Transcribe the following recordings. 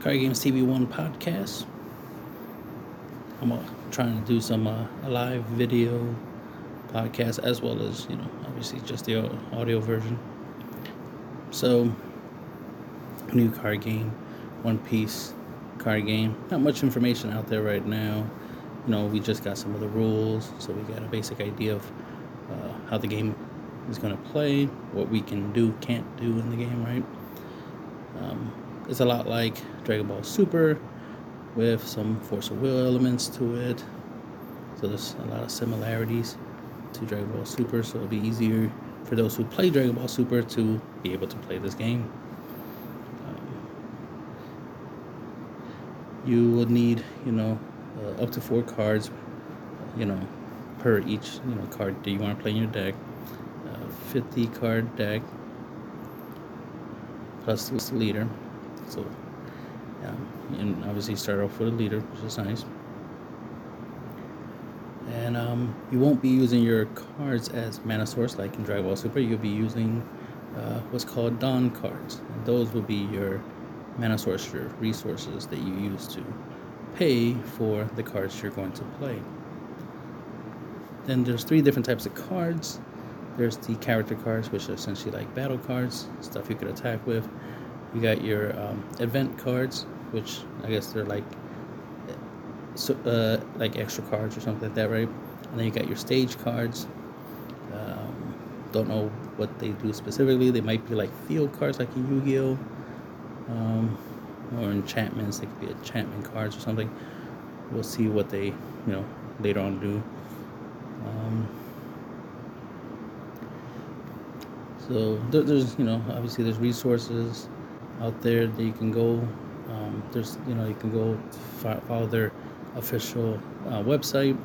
Card Games TV One podcast. I'm uh, trying to do some uh, live video podcast as well as you know obviously just the audio version. So, new card game, One Piece card game. Not much information out there right now. You know, we just got some of the rules, so we got a basic idea of uh, how the game is going to play, what we can do, can't do in the game, right? Um, it's a lot like Dragon Ball Super with some Force of Will elements to it. So there's a lot of similarities to Dragon Ball Super, so it'll be easier for those who play Dragon Ball Super to be able to play this game. Um, you will need, you know, uh, up to four cards, you know, per each, you know, card that you want to play in your deck. 50 card deck plus the leader. So, yeah, and obviously start off with a leader, which is nice. And um, you won't be using your cards as mana source like in Dragon Ball Super. You'll be using uh, what's called DON!! cards. And those will be your mana source, your resources that you use to pay for the cards you're going to play. Then there's three different types of cards. There's the character cards, which are essentially like battle cards, stuff you could attack with. You got your um, event cards, which I guess they're like so, uh, like extra cards or something like that, right? And then you got your stage cards. Um, don't know what they do specifically. They might be like field cards, like in Yu-Gi-Oh, um, or enchantments. They could be enchantment cards or something. We'll see what they, you know, later on do. Um, So there, there's, you know, obviously there's resources out there that you can go. Um, there's, you know, you can go follow their official uh, website,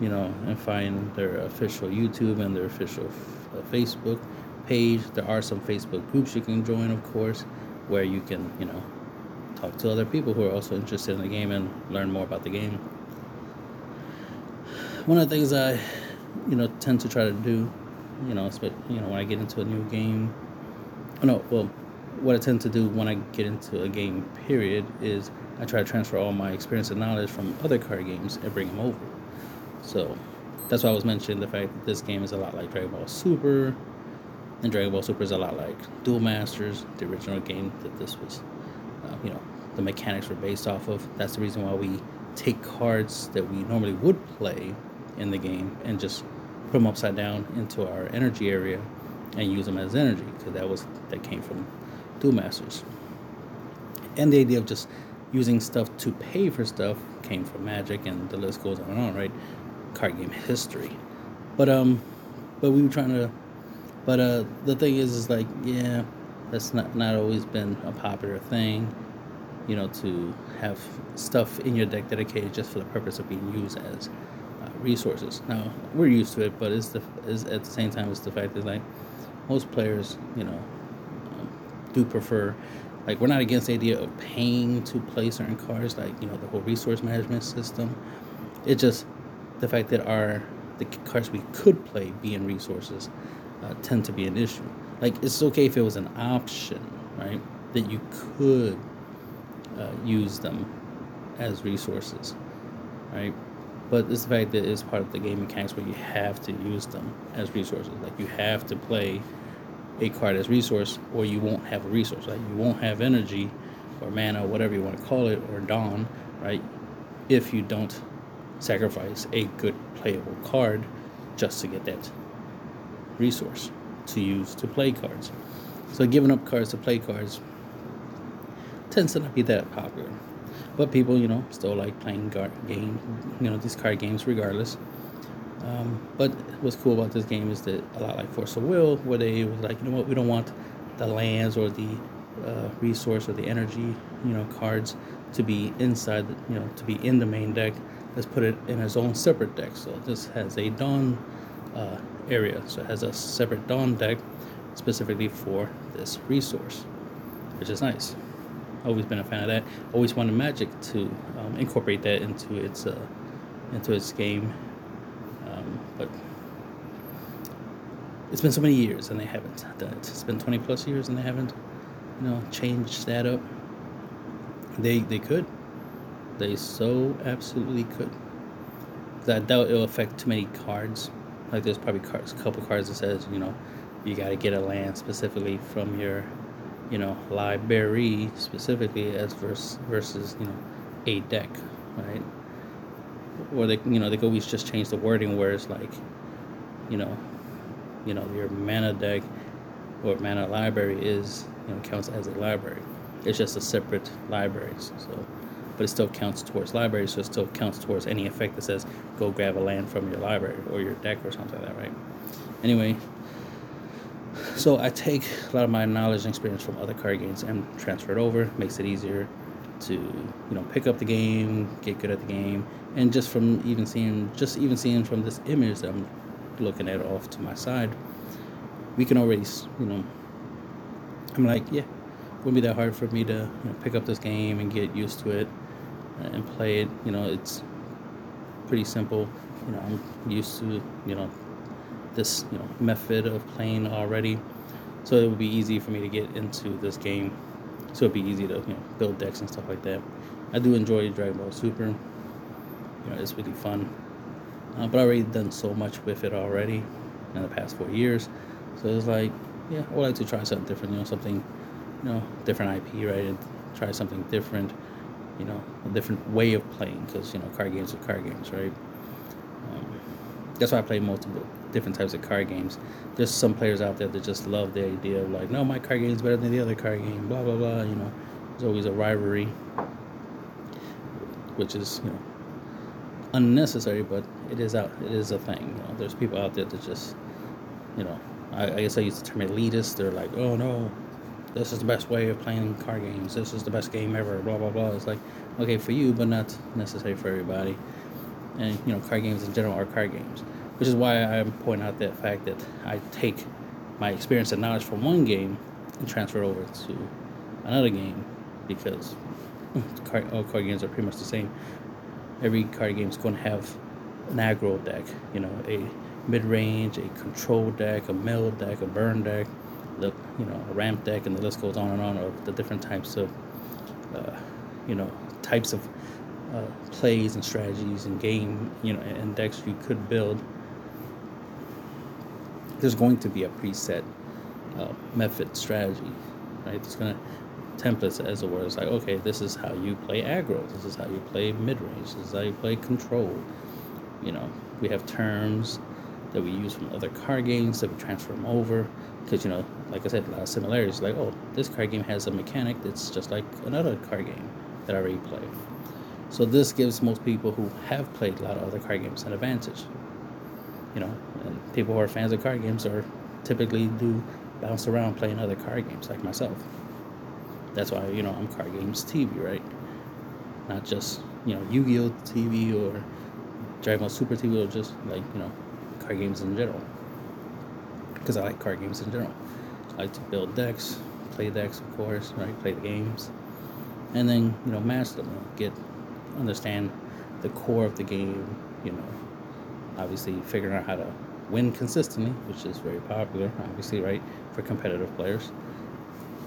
you know, and find their official YouTube and their official uh, Facebook page. There are some Facebook groups you can join, of course, where you can, you know, talk to other people who are also interested in the game and learn more about the game. One of the things I, you know, tend to try to do you know, you know, when I get into a new game, oh no, well, what I tend to do when I get into a game, period, is I try to transfer all my experience and knowledge from other card games and bring them over. So that's why I was mentioning the fact that this game is a lot like Dragon Ball Super, and Dragon Ball Super is a lot like Duel Masters, the original game that this was, uh, you know, the mechanics were based off of. That's the reason why we take cards that we normally would play in the game and just put them upside down into our energy area and use them as energy because that was that came from Duel Masters. And the idea of just using stuff to pay for stuff came from Magic, and the list goes on and on, right? Card game history. But um, but we were trying to. But uh, the thing is, is like, yeah, that's not not always been a popular thing. You know, to have stuff in your deck dedicated just for the purpose of being used as resources. Now we're used to it, but it's the is at the same time it's the fact that like most players, you know, do prefer. Like we're not against the idea of paying to play certain cards, like you know the whole resource management system. It's just the fact that our the cards we could play being resources uh, tend to be an issue. Like it's okay if it was an option, right? That you could uh, use them as resources, right? but it's the fact that it's part of the game mechanics where you have to use them as resources. Like you have to play a card as resource, or you won't have a resource. Right? You won't have energy, or mana, whatever you want to call it, or DON!!, right? If you don't sacrifice a good playable card just to get that resource to use to play cards. So giving up cards to play cards tends to not be that popular. But people, you know, still like playing gar- game, you know, these card games regardless. Um, but what's cool about this game is that a lot like Force of Will, where they was like, you know what, we don't want the lands or the uh, resource or the energy, you know, cards to be inside, you know, to be in the main deck. Let's put it in its own separate deck. So this has a DON!! uh, area, so it has a separate DON!! deck specifically for this resource, which is nice always been a fan of that. Always wanted Magic to um, incorporate that into its uh, into its game, but it's been so many years and they haven't done it. It's been 20 plus years and they haven't, you know, changed that up. They they could. They so absolutely could. I doubt it'll affect too many cards. Like there's probably cards, a couple cards that says you know you got to get a land specifically from your you know library specifically as versus versus you know a deck, right? Or they you know they could always just change the wording where it's like you know you know your mana deck or mana library is you know counts as a library. It's just a separate library. So, but it still counts towards library. So it still counts towards any effect that says go grab a land from your library or your deck or something like that, right? Anyway, so I take a lot of my knowledge and experience from other card games and transfer it over. Makes it easier to you know pick up the game, get good at the game, and just from even seeing just even seeing from this image that I'm looking at off to my side, we can already you know I'm like yeah wouldn't be that hard for me to you know, pick up this game and get used to it and play it. You know, it's pretty simple. You know, I'm used to you know this you know method of playing already, so it would be easy for me to get into this game. So it'd be easy to you know build decks and stuff like that. I do enjoy Dragon Ball Super. You know, it's really fun. Uh, but I've already done so much with it already in the past four years. So it's like, yeah, I would like to try something different. You know, something you know, different IP, right? And try something different, you know, a different way of playing because, you know, card games are card games, right? That's why I play multiple different types of card games. There's some players out there that just love the idea of like, no, my card game is better than the other card game, blah, blah, blah, you know. There's always a rivalry, which is, you know, unnecessary, but it is out. It is a thing. You know, there's people out there that just, you know, I, I guess I use the term elitist. They're like, oh no, this is the best way of playing card games. This is the best game ever. Blah blah blah. It's like okay for you, but not necessary for everybody. And you know, card games in general are card games, which is why I'm pointing out that fact that I take my experience and knowledge from one game and transfer over to another game because card, all card games are pretty much the same. Every card game is going to have an aggro deck, you know, a mid range, a control deck, a mill deck, a burn deck the you know a ramp deck, and the list goes on and on of the different types of uh, you know types of uh, plays and strategies and game you know and decks you could build. There's going to be a preset uh, method strategy, right? There's gonna templates as it were. It's like okay, this is how you play aggro. This is how you play mid range. This is how you play control. You know, we have terms that we use from other card games that we transfer them over because you know like i said a lot of similarities like oh this card game has a mechanic that's just like another card game that i already play so this gives most people who have played a lot of other card games an advantage you know and people who are fans of card games are typically do bounce around playing other card games like myself that's why you know i'm card games tv right not just you know yu-gi-oh tv or dragon ball super tv or just like you know card games in general because I like card games in general. I like to build decks, play decks, of course, right? Play the games, and then you know master them, get understand the core of the game. You know, obviously figuring out how to win consistently, which is very popular, obviously, right, for competitive players.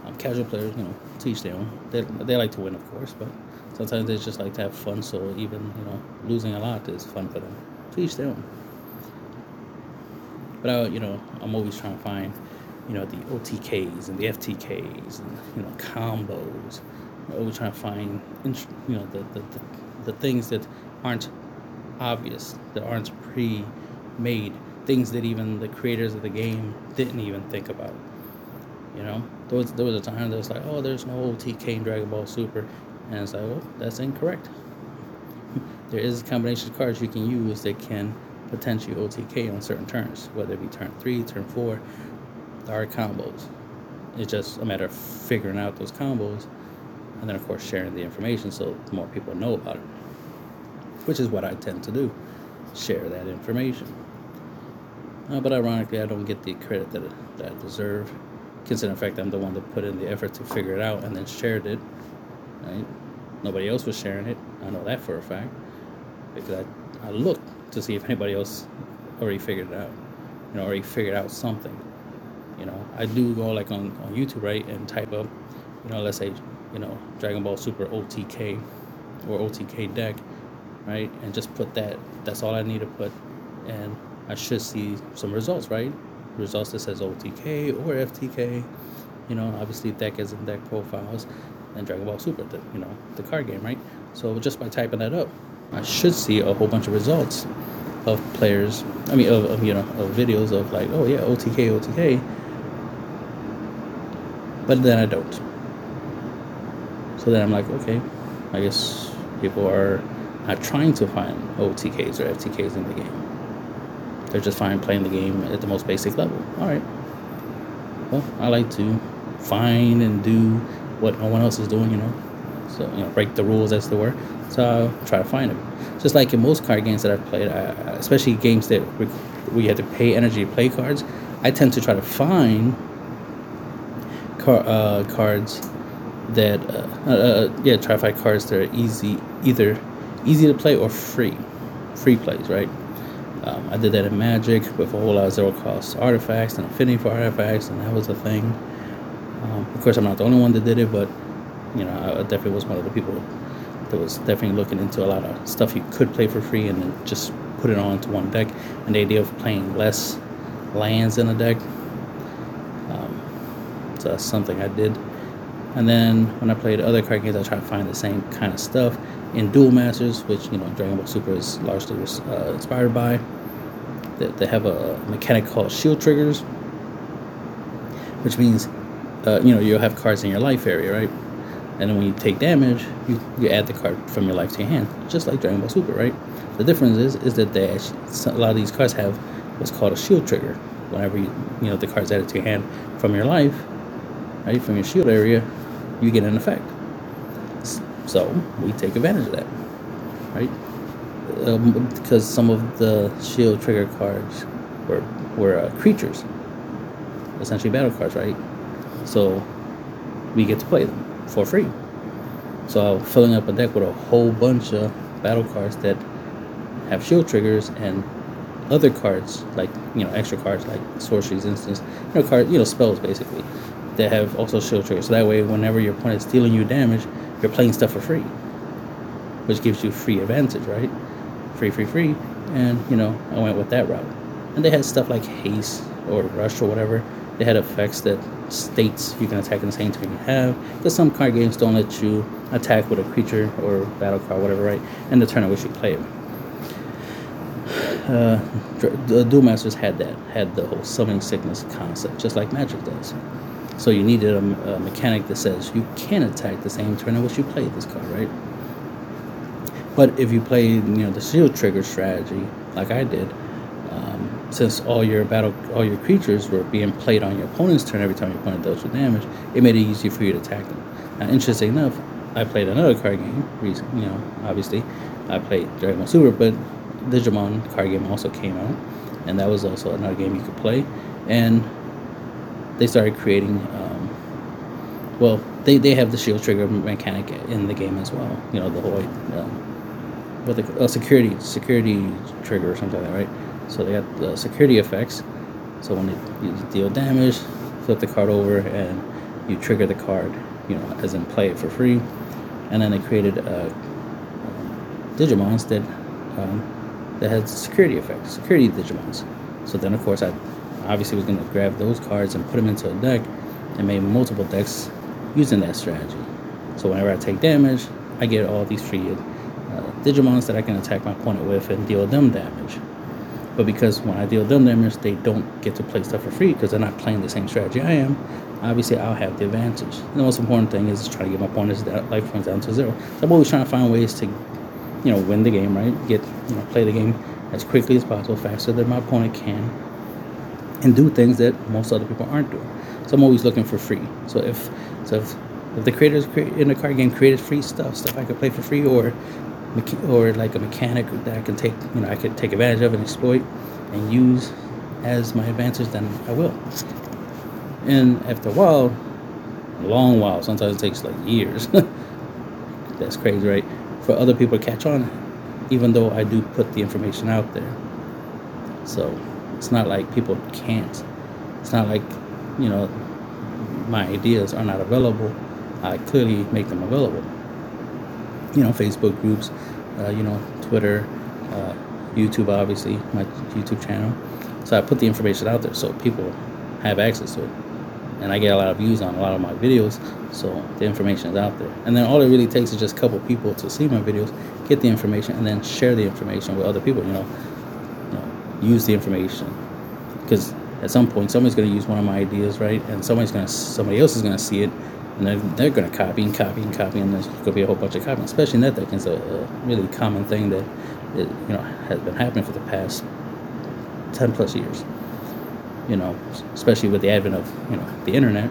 Um, casual players, you know, teach their own. They, they like to win, of course, but sometimes they just like to have fun. So even you know, losing a lot is fun for them. Teach their own. But I, you know, I'm always trying to find, you know, the OTKs and the FTKs and you know combos. I'm always trying to find, you know, the the, the, the things that aren't obvious, that aren't pre-made, things that even the creators of the game didn't even think about. You know, there was there was a time that was like, oh, there's no OTK in Dragon Ball Super, and it's like, well, that's incorrect. there is a combination of cards you can use that can potentially OTK on certain turns, whether it be turn three, turn four. There are combos. It's just a matter of figuring out those combos and then, of course, sharing the information so more people know about it, which is what I tend to do share that information. Uh, but ironically, I don't get the credit that, that I deserve, considering the fact I'm the one that put in the effort to figure it out and then shared it. Right? Nobody else was sharing it. I know that for a fact because I, I looked to see if anybody else already figured it out. You know, already figured out something. You know, I do go like on, on YouTube, right, and type up, you know, let's say you know, Dragon Ball Super OTK or OTK deck, right? And just put that. That's all I need to put, and I should see some results, right? Results that says OTK or FTK. You know, obviously deck as in deck profiles, and Dragon Ball Super, the you know the card game, right? So just by typing that up, I should see a whole bunch of results of players. I mean, of, of you know, of videos of like, oh yeah, OTK, OTK. But then I don't. So then I'm like, okay, I guess people are not trying to find OTKs or FTKs in the game. They're just fine playing the game at the most basic level. All right. Well, I like to find and do what no one else is doing, you know. So you know, break the rules as they were. So I'll try to find them. Just like in most card games that I've played, I, especially games that we had to pay energy to play cards, I tend to try to find car, uh, cards that uh, uh, uh, yeah try to find cards that are easy either easy to play or free? Free plays right? Um, I did that in Magic with a whole lot of zero cost artifacts and affinity for artifacts and that was a thing. Um, of course I'm not the only one that did it but you know I definitely was one of the people that was definitely looking into a lot of stuff you could play for free and then just put it on to one deck. And the idea of playing less lands in a deck um, so that's something I did and then when I played other card games, I try to find the same kind of stuff in Duel Masters, which you know Dragon Ball Super is largely uh, inspired by. They, they have a mechanic called shield triggers, which means uh, you know you'll have cards in your life area, right? And then when you take damage, you, you add the card from your life to your hand, just like Dragon Ball Super, right? The difference is is that they actually, a lot of these cards have what's called a shield trigger. Whenever you you know the cards added to your hand from your life, right from your shield area, you get an effect. So we take advantage of that, right? Um, because some of the shield trigger cards were were uh, creatures, essentially battle cards, right? So we get to play them for free. So filling up a deck with a whole bunch of battle cards that have shield triggers and other cards like you know extra cards like sorceries instants you know card you know spells basically that have also shield triggers. So that way, whenever your opponent is dealing you damage, you're playing stuff for free, which gives you free advantage, right? Free, free, free. And, you know, I went with that route. And they had stuff like haste or rush or whatever. They had effects that states you can attack in the same turn you have. Because some card games don't let you attack with a creature or battle card, whatever, right? And the turn in which you play it. Uh, the Duel Masters had that, had the whole summoning sickness concept, just like Magic does. So you needed a, a, mechanic that says you can attack the same turn in which you play this card, right? But if you play, you know, the shield trigger strategy, like I did, um, since all your battle, all your creatures were being played on your opponent's turn every time your opponent dealt you damage, it made it easier for you to attack them. Now, interesting enough, I played another card game, recently, you know, obviously, I played Dragon Ball Super, but Digimon card game also came out, and that was also another game you could play, and they started creating. Um, well, they, they have the shield trigger mechanic in the game as well. You know the whole um, what they oh, security security trigger or something like that, right? So they got the security effects. So when you deal damage, flip the card over and you trigger the card, you know, as in play it for free. And then they created uh, Digimons that um, that had security effects, security Digimons. So then, of course, I obviously was going to grab those cards and put them into a deck and made multiple decks using that strategy. So whenever I take damage, I get all these free uh, Digimons that I can attack my opponent with and deal them damage. But because when I deal them damage, they don't get to play stuff for free because they're not playing the same strategy I am. Obviously, I'll have the advantage. The most important thing is trying to get my opponent's life points down to zero. So I'm always trying to find ways to, you know, win the game, right? Get, you know, play the game as quickly as possible, faster than my opponent can, and do things that most other people aren't doing. So I'm always looking for free. So if so if, if the creators in the card game created free stuff, stuff I could play for free, or or like a mechanic that I can take, you know, I could take advantage of and exploit and use as my advantage, then I will. And after a while, a long while, sometimes it takes like years. That's crazy, right? For other people to catch on, even though I do put the information out there. So it's not like people can't. It's not like, you know, my ideas are not available I clearly make them available. You know, Facebook groups, uh, you know, Twitter, uh, YouTube, obviously, my YouTube channel. So I put the information out there so people have access to it. And I get a lot of views on a lot of my videos, so the information is out there. And then all it really takes is just a couple people to see my videos, get the information, and then share the information with other people. You know, you know use the information because at some point somebody's going to use one of my ideas, right? And somebody's going to somebody else is going to see it, and they're, they're going to copy and copy and copy, and there's going to be a whole bunch of copying. Especially networking is a, a really common thing that it, you know has been happening for the past ten plus years you know, especially with the advent of, you know, the internet,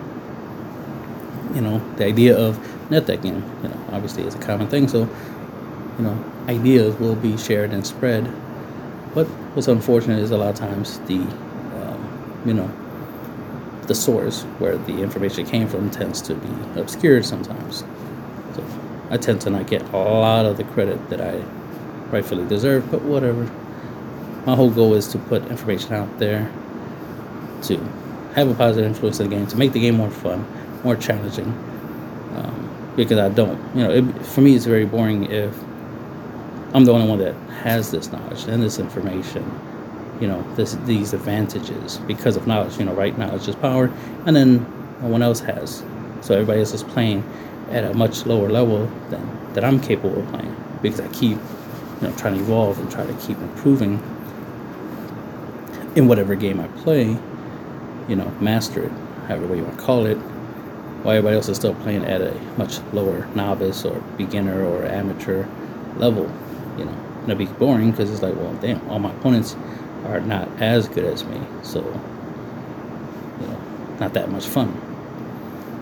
you know, the idea of networking, you know, obviously is a common thing. So, you know, ideas will be shared and spread. But what's unfortunate is a lot of times the, um, you know, the source where the information came from tends to be obscured sometimes. So I tend to not get a lot of the credit that I rightfully deserve, but whatever. My whole goal is to put information out there to have a positive influence in the game, to make the game more fun, more challenging. Um, because I don't, you know, it, for me, it's very boring if I'm the only one that has this knowledge and this information, you know, this these advantages because of knowledge. You know, right knowledge is power, and then no one else has. So everybody else is playing at a much lower level than that I'm capable of playing because I keep, you know, trying to evolve and try to keep improving in whatever game I play you know, master it, however you want to call it, while everybody else is still playing at a much lower novice or beginner or amateur level, you know. And it'll be boring because it's like, well, damn, all my opponents are not as good as me, so, you know, not that much fun.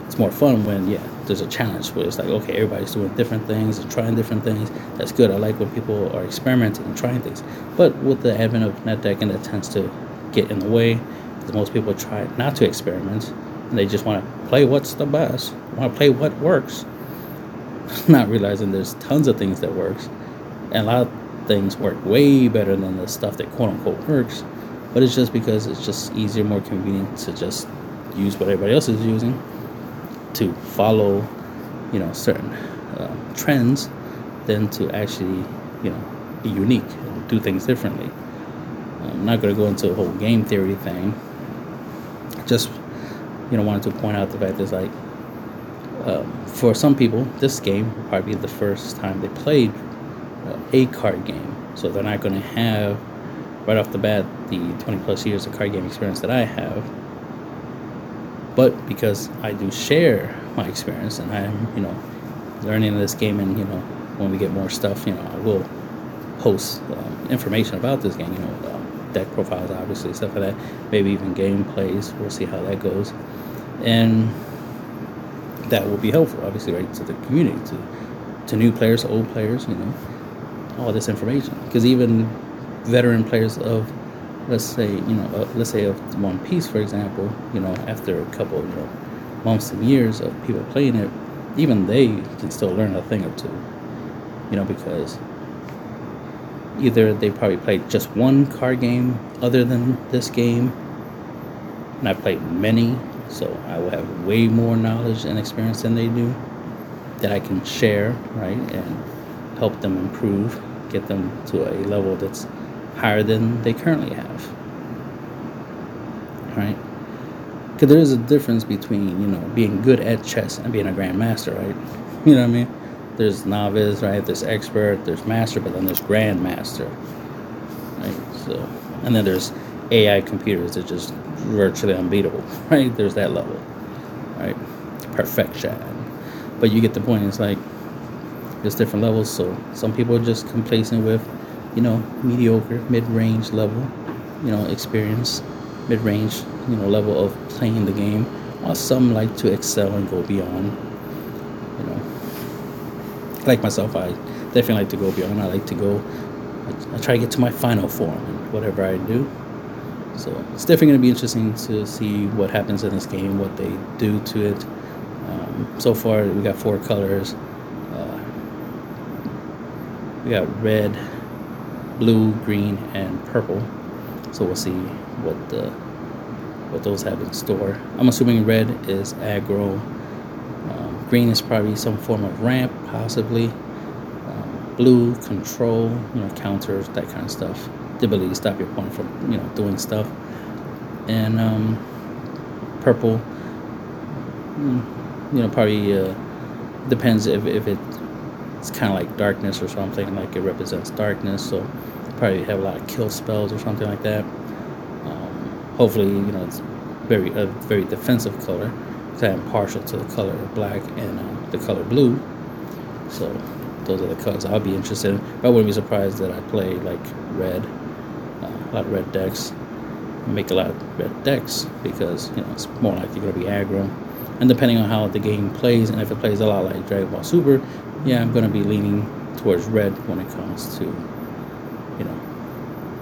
It's more fun when, yeah, there's a challenge where it's like, okay, everybody's doing different things and trying different things. That's good. I like when people are experimenting and trying things. But with the advent of NetDeck, that tends to get in the way because most people try not to experiment and they just want to play what's the best, want to play what works, not realizing there's tons of things that works, and a lot of things work way better than the stuff that quote unquote works. But it's just because it's just easier, more convenient to just use what everybody else is using to follow, you know, certain uh, trends than to actually, you know, be unique and do things differently. I'm not going to go into a whole game theory thing just you know wanted to point out the fact that like um, for some people this game will probably be the first time they played a card game so they're not going to have right off the bat the 20 plus years of card game experience that i have but because i do share my experience and i'm you know learning this game and you know when we get more stuff you know i will post um, information about this game you know um, deck profiles, obviously, stuff like that. Maybe even gameplays. We'll see how that goes. And that will be helpful, obviously, right, to the community, to, to new players, old players, you know, all this information. Because even veteran players of, let's say, you know, uh, let's say of One Piece, for example, you know, after a couple, you know, months and years of people playing it, even they can still learn a thing or two, you know, because either they probably played just one card game other than this game, and I played many, so I will have way more knowledge and experience than they do that I can share, right, and help them improve, get them to a level that's higher than they currently have, right? Because there is a difference between you know being good at chess and being a grandmaster, right? You know what I mean? there's novice, right? There's expert, there's master, but then there's grandmaster, right? So, and then there's AI computers that just virtually unbeatable, right? There's that level, right? Perfection. But you get the point. It's like there's different levels. So some people are just complacent with, you know, mediocre, mid-range level, you know, experience, mid-range, you know, level of playing the game. While some like to excel and go beyond You know, like myself, I definitely like to go beyond. I like to go. I, I try to get to my final form whatever I do. So it's definitely going to be interesting to see what happens in this game, what they do to it. Um, so far, we got four colors. We got red, blue, green, and purple. So we'll see what the what those have in store. I'm assuming red is aggro Green is probably some form of ramp, possibly. Um, blue, control, you know, counters, that kind of stuff. The ability to stop your opponent from, you know, doing stuff. And um, purple, mm, you know, probably uh, depends if, if it, it's kind of like darkness or something, like it represents darkness. So probably have a lot of kill spells or something like that. Um, hopefully, you know, it's very a very defensive color. I am partial to the color black and uh, the color blue. So those are the colors I'll be interested in. I wouldn't be surprised that I play like red, uh, a lot of red decks, make a lot of red decks because you know it's more likely going to be aggro. And depending on how the game plays, and if it plays a lot like Dragon Ball Super, yeah, I'm going to be leaning towards red when it comes to you know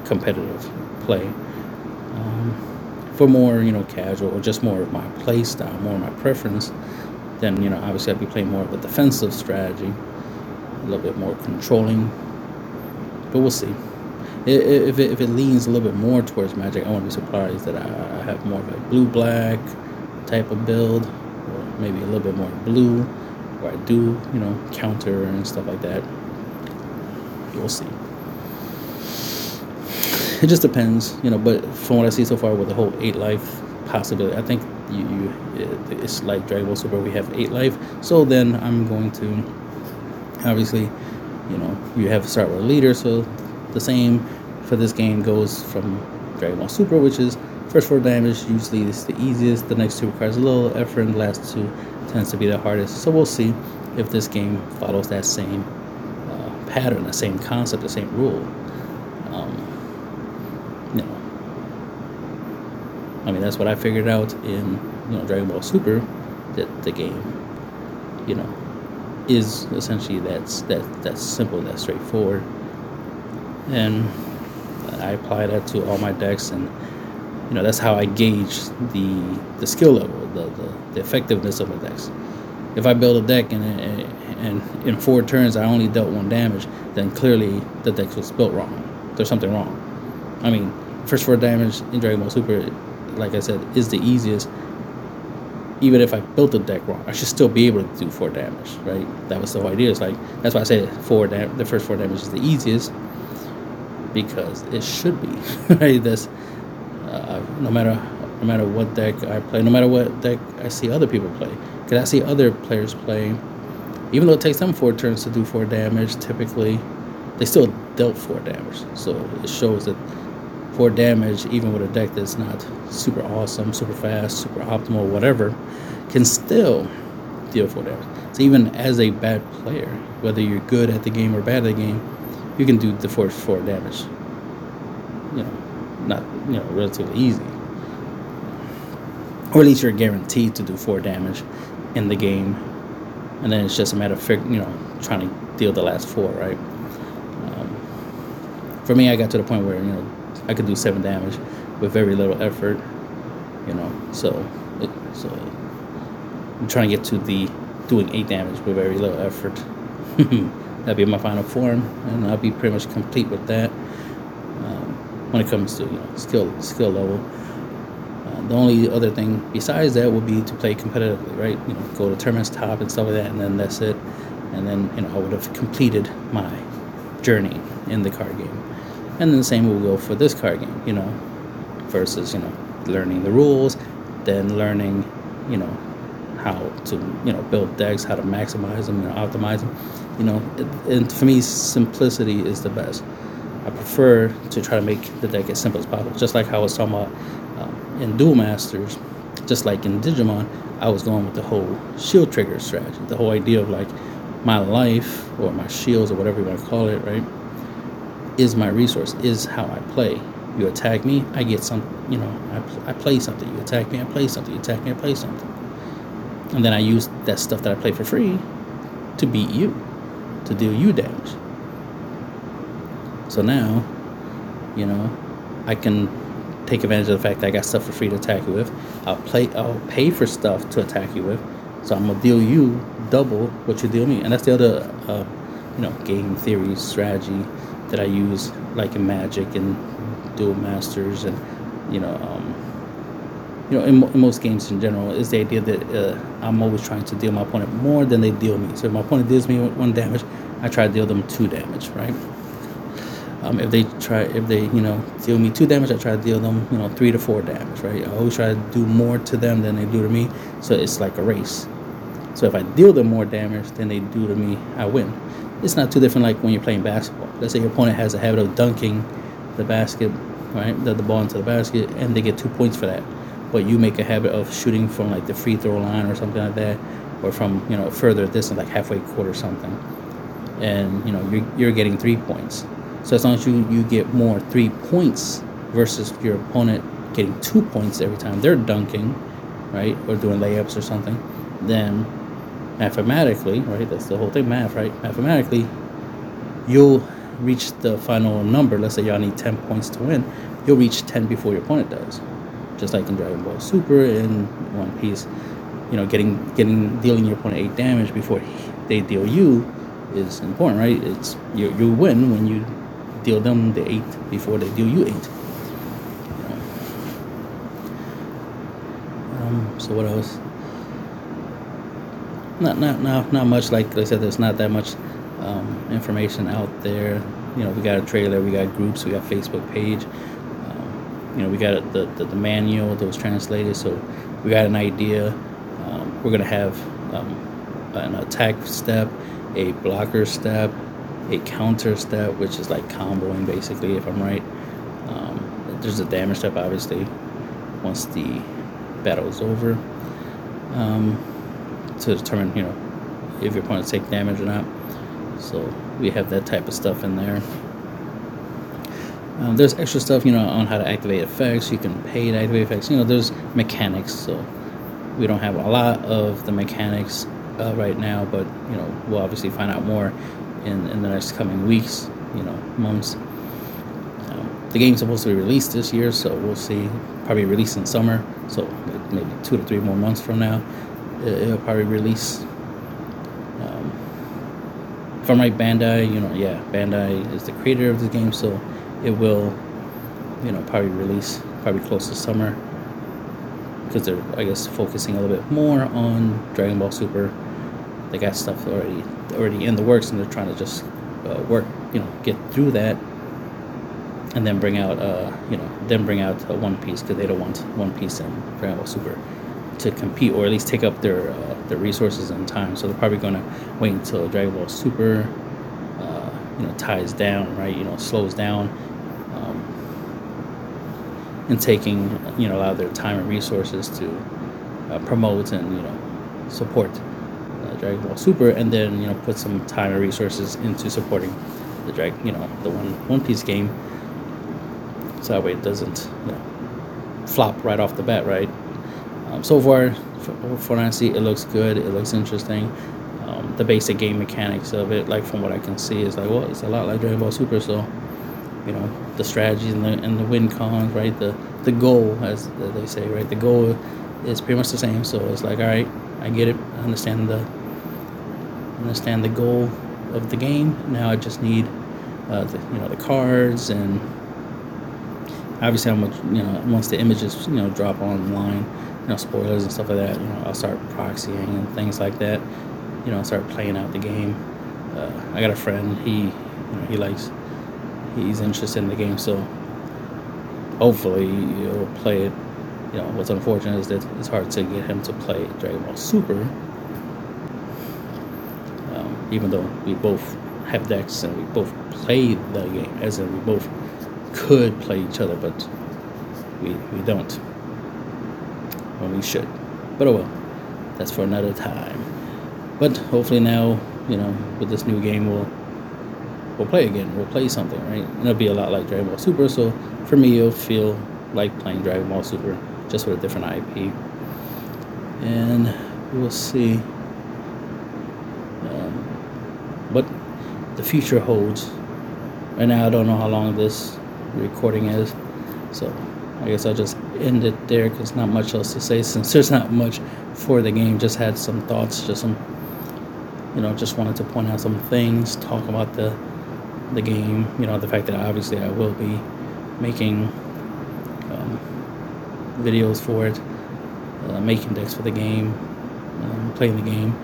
competitive play. Um, for more, you know, casual or just more of my play style, more of my preference, then, you know, obviously I'd be playing more of a defensive strategy, a little bit more controlling. But we'll see. If it, if it leans a little bit more towards magic, I won't be surprised that I have more of a blue black type of build, or maybe a little bit more blue, where I do, you know, counter and stuff like that. We'll see it just depends, you know. But from what I see so far with the whole eight life possibility, I think you, you it's like Dragon Ball Super. We have eight life, so then I'm going to obviously, you know, you have to start with a leader. So the same for this game goes from Dragon Ball Super, which is first four damage usually is the easiest. The next two requires a little effort, and the last two tends to be the hardest. So we'll see if this game follows that same uh, pattern, the same concept, the same rule. Um, you know, I mean that's what I figured out in you know Dragon Ball Super, that the game, you know, is essentially that's that that's simple, that's straightforward, and I apply that to all my decks, and you know that's how I gauge the the skill level, the the, the effectiveness of my decks. If I build a deck and, and in four turns I only dealt one damage, then clearly the deck was built wrong. There's something wrong. I mean, first four damage in Dragon Ball Super, like I said, is the easiest. Even if I built the deck wrong, I should still be able to do four damage, right? That was the whole idea. It's like that's why I say four dam- the first four damage is the easiest because it should be right. That's uh, no matter no matter what deck I play, no matter what deck I see other people play, because I see other players play. Even though it takes them four turns to do four damage, typically they still dealt four damage. So it shows that four damage, even with a deck that's not super awesome, super fast, super optimal, whatever, can still deal four damage. So even as a bad player, whether you're good at the game or bad at the game, you can do the force four damage. You know, not you know relatively easy, or at least you're guaranteed to do four damage in the game, and then it's just a matter of fig- you know trying to deal the last four, right? for me, I got to the point where you know I could do seven damage with very little effort. You know, so it, so I'm trying to get to the doing eight damage with very little effort. That'd be my final form, and I'll be pretty much complete with that. Um, when it comes to you know skill skill level. The only other thing besides that would be to play competitively, right? You know, go to tournaments, top, and stuff like that, and then that's it. And then you know I would have completed my journey in the card game. And then the same will go for this card game, you know, versus, you know, learning the rules, then learning, you know, how to, you know, build decks, how to maximize them, and optimize them. You know, and for me, simplicity is the best. I prefer to try to make the deck as simple as possible. Just like how I was talking about in Duel Masters, just like in Digimon, I was going with the whole shield trigger strategy. The whole idea of like my life or my shields or whatever you want to call it, right? is my resource, is how I play. You attack me, I get some, you know, I, I play something. You attack me, I play something. You attack me, I play something. And then I use that stuff that I play for free to beat you, to deal you damage. So now, you know, I can take advantage of the fact that I got stuff for free to attack you with. I'll play, I'll pay for stuff to attack you with. So I'm gonna deal you double what you deal me, and that's the other, uh, you know, game theory strategy that I use, like in Magic and Duel Masters, and you know, um, you know, in, in, most games in general, is the idea that uh, I'm always trying to deal my opponent more than they deal me. So if my opponent deals me one damage, I try to deal them two damage, right? Um, if they try, if they you know deal me two damage, I try to deal them you know three to four damage, right? I always try to do more to them than they do to me, so it's like a race. So if I deal them more damage than they do to me, I win. It's not too different like when you're playing basketball. Let's say your opponent has a habit of dunking the basket, right? The, the ball into the basket, and they get two points for that. But you make a habit of shooting from like the free throw line or something like that, or from you know further distance, like halfway court or something, and you know you're, you're getting three points so as long as you, you get more three points versus your opponent getting two points every time they're dunking, right, or doing layups or something, then mathematically, right, that's the whole thing, math, right? Mathematically, you'll reach the final number. Let's say y'all need 10 points to win. You'll reach 10 before your opponent does. Just like in Dragon Ball Super in One Piece, you know, getting getting dealing your opponent eight damage before they deal you is important, right? It's you you win when you deal them the eight before they deal you eight. Um, so what else? Not not not not much. Like I said, there's not that much um, information out there. You know, we got a trailer, we got groups, we got Facebook page. Um, you know, we got the, the, the manual that was translated, so we got an idea. Um, we're gonna have um, an attack step, a blocker step, a counter step, which is like comboing basically, if I'm right. Um, there's a damage step, obviously, once the battle is over, um, to determine, you know, if your opponent take damage or not. So we have that type of stuff in there. Um, there's extra stuff, you know, on how to activate effects. You can pay to activate effects. You know, there's mechanics. So we don't have a lot of the mechanics uh, right now, but you know, we'll obviously find out more in, in the next coming weeks, you know, months. Um, the game's supposed to be released this year, so we'll see. Probably release in summer, so maybe two to three more months from now, it'll probably release. Um, if I'm right, Bandai, you know, yeah, Bandai is the creator of the game, so it will, you know, probably release probably close to summer because they're, I guess, focusing a little bit more on Dragon Ball Super. They got stuff already already in the works, and they're trying to just uh, work, you know, get through that, and then bring out, uh, you know, then bring out uh, One Piece because they don't want One Piece and Dragon Ball Super to compete, or at least take up their uh, their resources and time. So they're probably going to wait until Dragon Ball Super, uh, you know, ties down, right? You know, slows down. Um, and taking you know a lot of their time and resources to promote and you know support Dragon Ball Super, and then you know put some time and resources into supporting the drag, you know, the one One Piece game, so that way it doesn't you know flop right off the bat, right? Um, so far, for, for see, it looks good. It looks interesting. Um, the basic game mechanics of it, like from what I can see, is like well, it's a lot like Dragon Ball Super. So, you know, the strategies and the and the win cons, right? The the goal, as they say, right? The goal is pretty much the same. So it's like, all right, I get it. I understand the understand the goal of the game. Now I just need uh, the, you know the cards and obviously how much you know once the images you know drop online, you know spoilers and stuff like that. You know I'll start proxying and things like that. You know I start playing out the game. Uh, I got a friend. He you know, he likes he's interested in the game, so hopefully you'll play it. You know what's unfortunate is that it's hard to get him to play Dragon Ball Super even though we both have decks and we both play the game, as in we both could play each other, but we, we don't when we should. But oh well, that's for another time. But hopefully now, you know, with this new game, we'll we'll play again. We'll play something, right? And it'll be a lot like Dragon Ball Super. So for me, it'll feel like playing Dragon Ball Super, just with a different IP. And we'll see what the future holds. Right now, I don't know how long this recording is, so I guess I'll just end it there because not much else to say since there's not much for the game. Just had some thoughts, just some, you know, just wanted to point out some things, talk about the the game. You know, the fact that obviously I will be making um, videos for it. uh, making decks for the game, um, playing the game.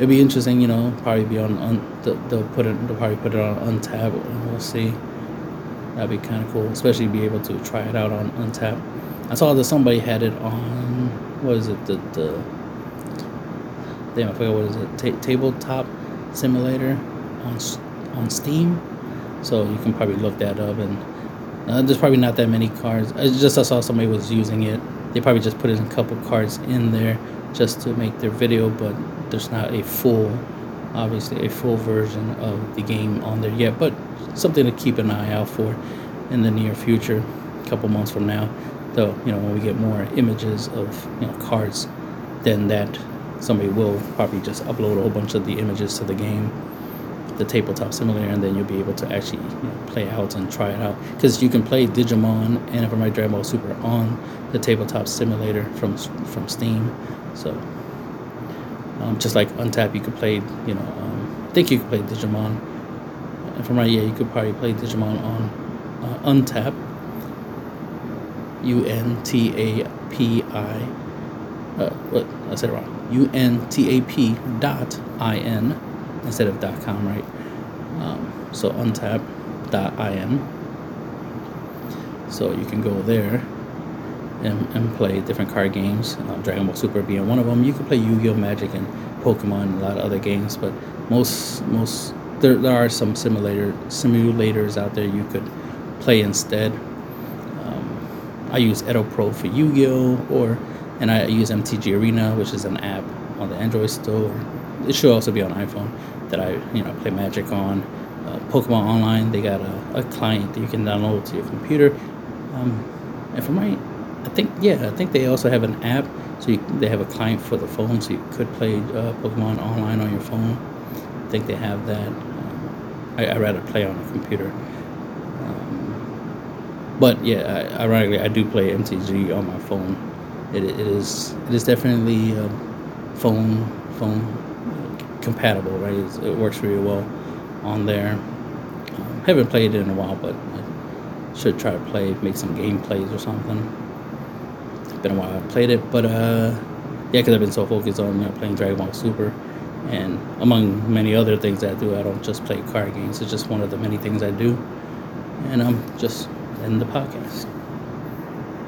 It'd be interesting, you know. Probably be on, on they'll put it. They'll probably put it on Untap. And we'll see. That'd be kind of cool, especially be able to try it out on Untap. I saw that somebody had it on what is it the the damn I forgot what is it Ta- tabletop simulator on on Steam. So you can probably look that up and uh, there's probably not that many cards. I just I saw somebody was using it. They probably just put in a couple cards in there just to make their video, but there's not a full, obviously a full version of the game on there yet. But something to keep an eye out for in the near future, a couple months from now. Though you know when we get more images of you know cards, then that somebody will probably just upload a whole bunch of the images to the game the tabletop simulator, and then you'll be able to actually you know, play out and try it out. Because you can play Digimon and if Dragon Ball Super on the tabletop simulator from from Steam. So um, just like Untap, you could play. You know, um, I think you could play Digimon. If I'm right, yeah, you could probably play Digimon on uh, Untap. U N T A P I. Uh, what I said wrong. U N T A P dot I N instead of dot .com, right? Um, so untap.in. So you can go there and, and play different card games. Uh, Dragon Ball Super being one of them. You can play Yu-Gi-Oh, Magic, and Pokemon, and a lot of other games. But most most there, there are some simulator simulators out there you could play instead. Um, I use Edo Pro for Yu-Gi-Oh, or and I use MTG Arena, which is an app on the Android store it should also be on iPhone that I you know play Magic on. Uh, Pokemon Online, they got a, a client that you can download to your computer. Um, if I'm right, I think yeah, I think they also have an app, so you, they have a client for the phone, so you could play uh, Pokemon Online on your phone. I think they have that. Um, I I rather play on a computer. Um, but yeah, I, ironically, I do play MTG on my phone. It, it is it is definitely uh, phone phone compatible, right? It's, it works really well on there. Um, haven't played it in a while, but I should try to play, make some gameplays or something. Been a while I played it, but uh, yeah, because I've been so focused on you know, playing Dragon Ball Super, and among many other things that I do, I don't just play card games. It's just one of the many things I do, and I'm just in the podcast.